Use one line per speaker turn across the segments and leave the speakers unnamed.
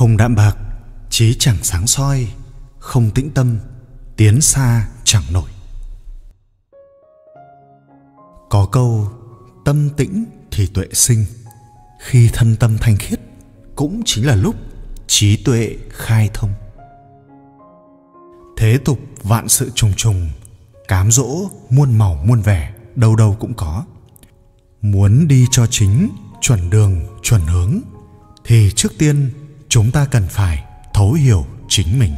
không đạm bạc trí chẳng sáng soi, không tĩnh tâm, tiến xa chẳng nổi. Có câu, tâm tĩnh thì tuệ sinh. Khi thân tâm thanh khiết, cũng chính là lúc trí tuệ khai thông. Thế tục vạn sự trùng trùng, cám dỗ muôn màu muôn vẻ, đâu đâu cũng có. Muốn đi cho chính, chuẩn đường, chuẩn hướng, thì trước tiên chúng ta cần phải thấu hiểu chính mình.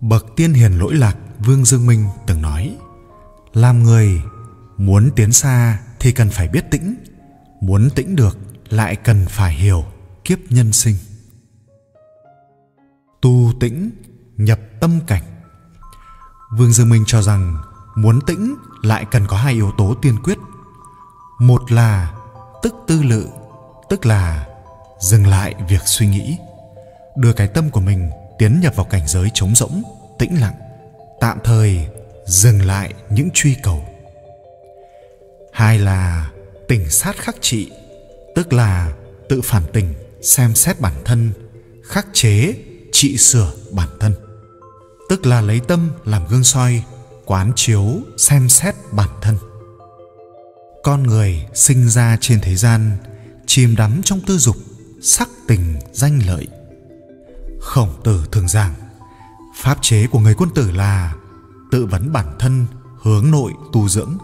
Bậc tiên hiền lỗi lạc vương dương minh từng nói, làm người muốn tiến xa thì cần phải biết tĩnh, muốn tĩnh được lại cần phải hiểu kiếp nhân sinh. Tu tĩnh, nhập tâm cảnh. Vương dương minh cho rằng muốn tĩnh lại cần có hai yếu tố tiên quyết. Một là tức tư lự, tức là dừng lại việc suy nghĩ. Đưa cái tâm của mình tiến nhập vào cảnh giới trống rỗng, tĩnh lặng. Tạm thời dừng lại những truy cầu. Hai là tỉnh sát khắc trị, tức là tự phản tỉnh, xem xét bản thân, khắc chế, trị sửa bản thân. Tức là lấy tâm làm gương soi, quán chiếu, xem xét bản thân. Con người sinh ra trên thế gian, chìm đắm trong tư dục sắc tình, danh lợi. Khổng tử thường giảng, pháp chế của người quân tử là tự vấn bản thân, hướng nội, tu dưỡng.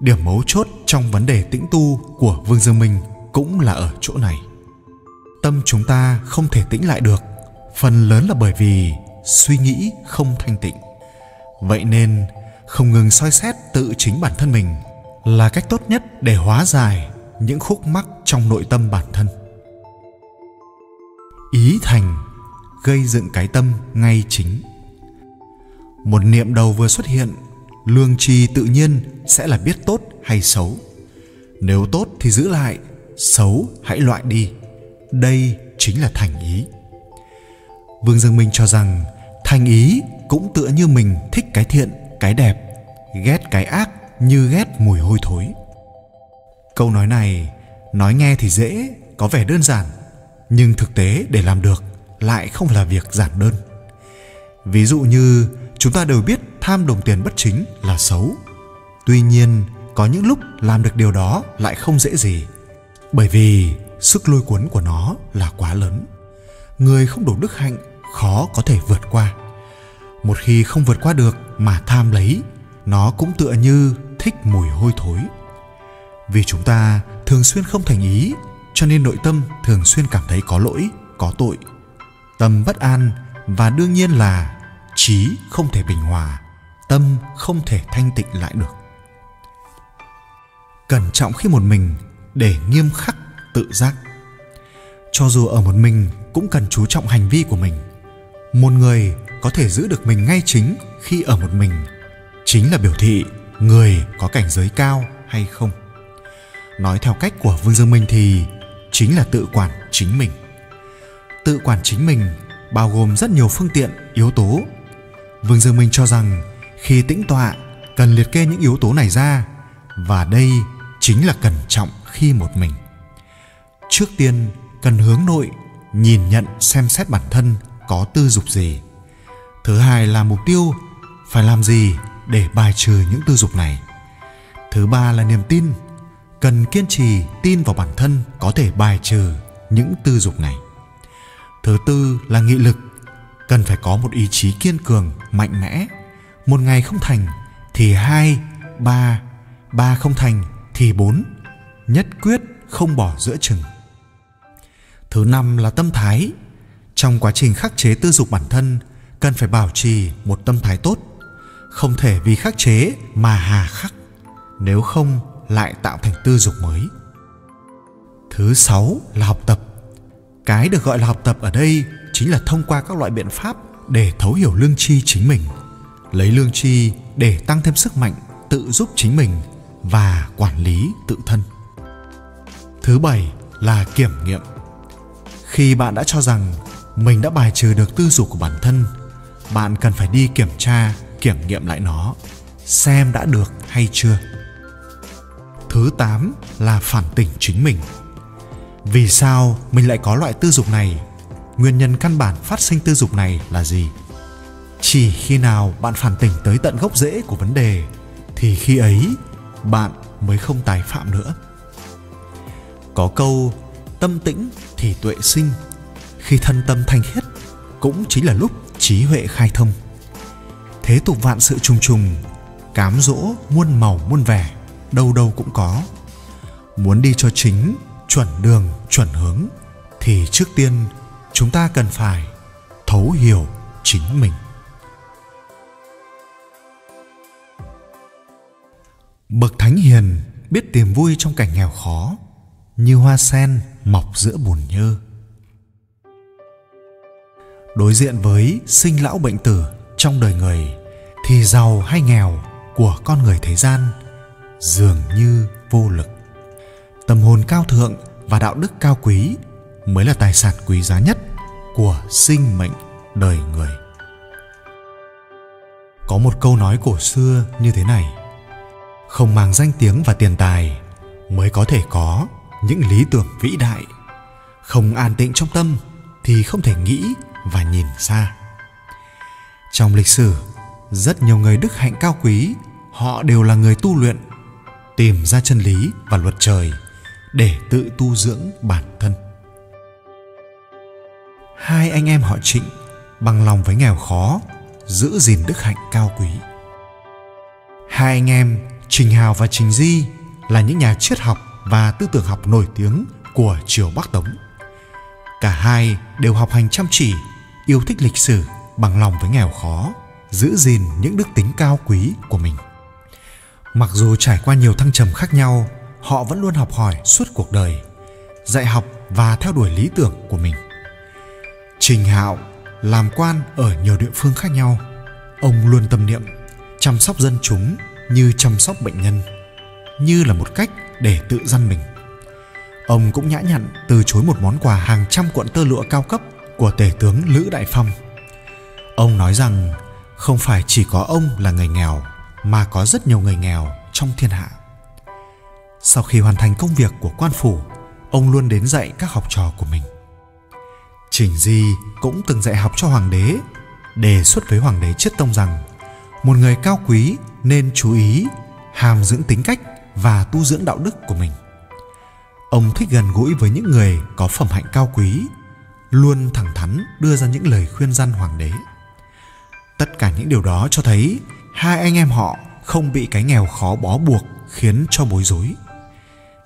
Điểm mấu chốt trong vấn đề tĩnh tu của vương dương minh cũng là ở chỗ này. Tâm chúng ta không thể tĩnh lại được, phần lớn là bởi vì suy nghĩ không thanh tịnh. Vậy nên, không ngừng soi xét tự chính bản thân mình là cách tốt nhất để hóa giải những khúc mắc trong nội tâm bản thân ý thành gây dựng cái tâm ngay chính. Một niệm đầu vừa xuất hiện, lương tri tự nhiên sẽ là biết tốt hay xấu. Nếu tốt thì giữ lại, xấu hãy loại đi. Đây chính là thành ý. Vương dương minh cho rằng thành ý cũng tựa như mình thích cái thiện, cái đẹp, ghét cái ác như ghét mùi hôi thối. Câu nói này nói nghe thì dễ, có vẻ đơn giản nhưng thực tế để làm được lại không là việc giản đơn. Ví dụ như chúng ta đều biết tham đồng tiền bất chính là xấu. Tuy nhiên, có những lúc làm được điều đó lại không dễ gì. Bởi vì sức lôi cuốn của nó là quá lớn. Người không đủ đức hạnh khó có thể vượt qua. Một khi không vượt qua được mà tham lấy, nó cũng tựa như thích mùi hôi thối. Vì chúng ta thường xuyên không thành ý cho nên nội tâm thường xuyên cảm thấy có lỗi, có tội. Tâm bất an và đương nhiên là trí không thể bình hòa, tâm không thể thanh tịnh lại được. Cẩn trọng khi một mình để nghiêm khắc tự giác. Cho dù ở một mình cũng cần chú trọng hành vi của mình. Một người có thể giữ được mình ngay chính khi ở một mình, chính là biểu thị người có cảnh giới cao hay không. Nói theo cách của vương dương minh thì chính là tự quản chính mình. Tự quản chính mình bao gồm rất nhiều phương tiện, yếu tố. Vương dương minh cho rằng khi tĩnh tọa, cần liệt kê những yếu tố này ra, và đây chính là cẩn trọng khi một mình. Trước tiên, cần hướng nội, nhìn nhận xem xét bản thân có tư dục gì. Thứ hai là mục tiêu, phải làm gì để bài trừ những tư dục này. Thứ ba là niềm tin cần kiên trì tin vào bản thân có thể bài trừ những tư dục này. Thứ tư là nghị lực. Cần phải có một ý chí kiên cường, mạnh mẽ. Một ngày không thành thì hai, ba ba không thành thì bốn. Nhất quyết không bỏ giữa chừng. Thứ năm là tâm thái. Trong quá trình khắc chế tư dục bản thân, cần phải bảo trì một tâm thái tốt. Không thể vì khắc chế mà hà khắc. Nếu không lại tạo thành tư dục mới. Thứ sáu là học tập. Cái được gọi là học tập ở đây chính là thông qua các loại biện pháp để thấu hiểu lương tri chính mình, lấy lương tri để tăng thêm sức mạnh, tự giúp chính mình và quản lý tự thân. Thứ bảy là kiểm nghiệm. Khi bạn đã cho rằng mình đã bài trừ được tư dục của bản thân, bạn cần phải đi kiểm tra, kiểm nghiệm lại nó, xem đã được hay chưa thứ tám là phản tỉnh chính mình. Vì sao mình lại có loại tư dục này? Nguyên nhân căn bản phát sinh tư dục này là gì? Chỉ khi nào bạn phản tỉnh tới tận gốc rễ của vấn đề, thì khi ấy bạn mới không tái phạm nữa. Có câu, tâm tĩnh thì tuệ sinh. Khi thân tâm thanh khiết, cũng chính là lúc trí huệ khai thông. Thế tục vạn sự trùng trùng, cám dỗ muôn màu muôn vẻ đâu đâu cũng có. Muốn đi cho chính, chuẩn đường, chuẩn hướng, thì trước tiên chúng ta cần phải thấu hiểu chính mình. Bậc thánh hiền biết tìm vui trong cảnh nghèo khó, như hoa sen mọc giữa bùn nhơ. Đối diện với sinh lão bệnh tử trong đời người, thì giàu hay nghèo của con người thế gian dường như vô lực. Tâm hồn cao thượng và đạo đức cao quý mới là tài sản quý giá nhất của sinh mệnh đời người. Có một câu nói cổ xưa như thế này, không mang danh tiếng và tiền tài mới có thể có những lý tưởng vĩ đại. Không an tịnh trong tâm thì không thể nghĩ và nhìn xa. Trong lịch sử, rất nhiều người đức hạnh cao quý, họ đều là người tu luyện tìm ra chân lý và luật trời để tự tu dưỡng bản thân. Hai anh em họ trịnh bằng lòng với nghèo khó, giữ gìn đức hạnh cao quý. Hai anh em trình hào và trình di là những nhà triết học và tư tưởng học nổi tiếng của triều bắc tống. Cả hai đều học hành chăm chỉ, yêu thích lịch sử bằng lòng với nghèo khó, giữ gìn những đức tính cao quý của mình mặc dù trải qua nhiều thăng trầm khác nhau, họ vẫn luôn học hỏi suốt cuộc đời, dạy học và theo đuổi lý tưởng của mình. Trình hạo làm quan ở nhiều địa phương khác nhau. Ông luôn tâm niệm chăm sóc dân chúng như chăm sóc bệnh nhân, như là một cách để tự dân mình. Ông cũng nhã nhặn từ chối một món quà hàng trăm cuộn tơ lụa cao cấp của tể tướng lữ đại phong. Ông nói rằng không phải chỉ có ông là người nghèo mà có rất nhiều người nghèo trong thiên hạ. Sau khi hoàn thành công việc của quan phủ, ông luôn đến dạy các học trò của mình. Trình di cũng từng dạy học cho hoàng đế, đề xuất với hoàng đế chiết tông rằng một người cao quý nên chú ý hàm dưỡng tính cách và tu dưỡng đạo đức của mình. Ông thích gần gũi với những người có phẩm hạnh cao quý, luôn thẳng thắn đưa ra những lời khuyên răn hoàng đế. Tất cả những điều đó cho thấy hai anh em họ không bị cái nghèo khó bó buộc khiến cho bối rối.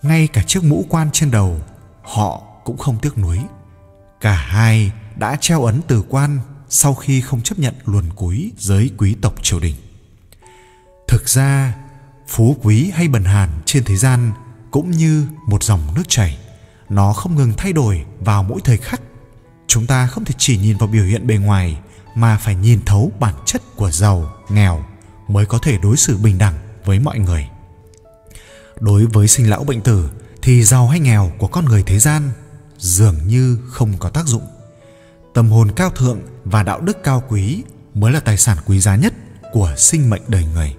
Ngay cả chiếc mũ quan trên đầu, họ cũng không tiếc nuối. Cả hai đã treo ấn từ quan sau khi không chấp nhận luồn cúi giới quý tộc triều đình. Thực ra, phú quý hay bần hàn trên thế gian cũng như một dòng nước chảy, nó không ngừng thay đổi vào mỗi thời khắc. Chúng ta không thể chỉ nhìn vào biểu hiện bề ngoài mà phải nhìn thấu bản chất của giàu, nghèo mới có thể đối xử bình đẳng với mọi người. Đối với sinh lão bệnh tử, thì giàu hay nghèo của con người thế gian dường như không có tác dụng. Tâm hồn cao thượng và đạo đức cao quý mới là tài sản quý giá nhất của sinh mệnh đời người.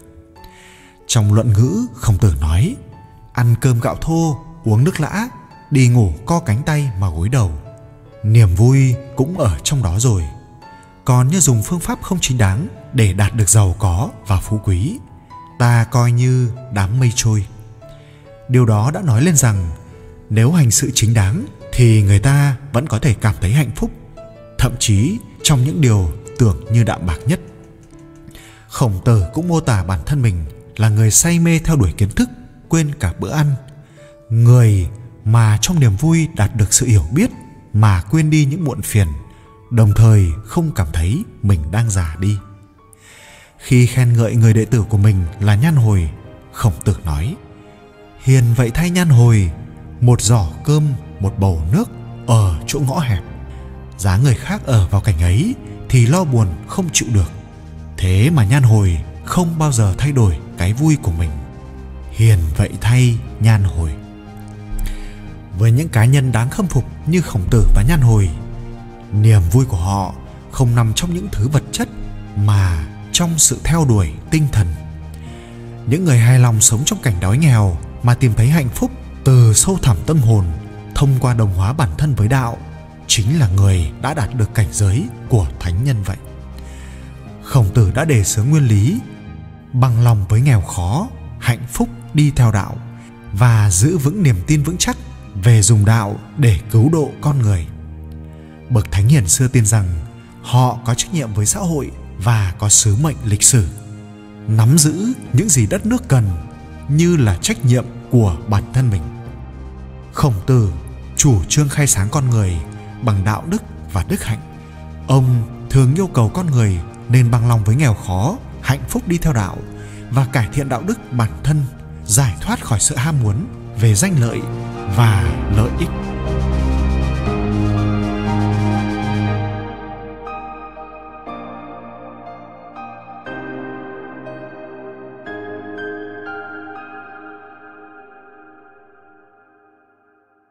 Trong luận ngữ khổng tử nói, ăn cơm gạo thô, uống nước lã, đi ngủ co cánh tay mà gối đầu. Niềm vui cũng ở trong đó rồi. Còn như dùng phương pháp không chính đáng để đạt được giàu có và phú quý. Ta coi như đám mây trôi. Điều đó đã nói lên rằng, nếu hành sự chính đáng thì người ta vẫn có thể cảm thấy hạnh phúc, thậm chí trong những điều tưởng như đạm bạc nhất. Khổng tử cũng mô tả bản thân mình là người say mê theo đuổi kiến thức, quên cả bữa ăn. Người mà trong niềm vui đạt được sự hiểu biết mà quên đi những muộn phiền, đồng thời không cảm thấy mình đang già đi khi khen ngợi người đệ tử của mình là nhan hồi, khổng tử nói, hiền vậy thay nhan hồi, một giỏ cơm, một bầu nước ở chỗ ngõ hẹp. Giá người khác ở vào cảnh ấy thì lo buồn không chịu được. Thế mà nhan hồi không bao giờ thay đổi cái vui của mình. Hiền vậy thay nhan hồi. Với những cá nhân đáng khâm phục như khổng tử và nhan hồi, niềm vui của họ không nằm trong những thứ vật chất mà trong sự theo đuổi tinh thần. Những người hài lòng sống trong cảnh đói nghèo mà tìm thấy hạnh phúc từ sâu thẳm tâm hồn, thông qua đồng hóa bản thân với đạo, chính là người đã đạt được cảnh giới của thánh nhân vậy. Khổng tử đã đề xướng nguyên lý, bằng lòng với nghèo khó, hạnh phúc đi theo đạo, và giữ vững niềm tin vững chắc về dùng đạo để cứu độ con người. Bậc thánh hiền xưa tin rằng họ có trách nhiệm với xã hội và có sứ mệnh lịch sử. Nắm giữ những gì đất nước cần như là trách nhiệm của bản thân mình. Khổng tử, chủ trương khai sáng con người bằng đạo đức và đức hạnh. Ông thường yêu cầu con người nên bằng lòng với nghèo khó, hạnh phúc đi theo đạo và cải thiện đạo đức bản thân, giải thoát khỏi sự ham muốn về danh lợi và lợi ích.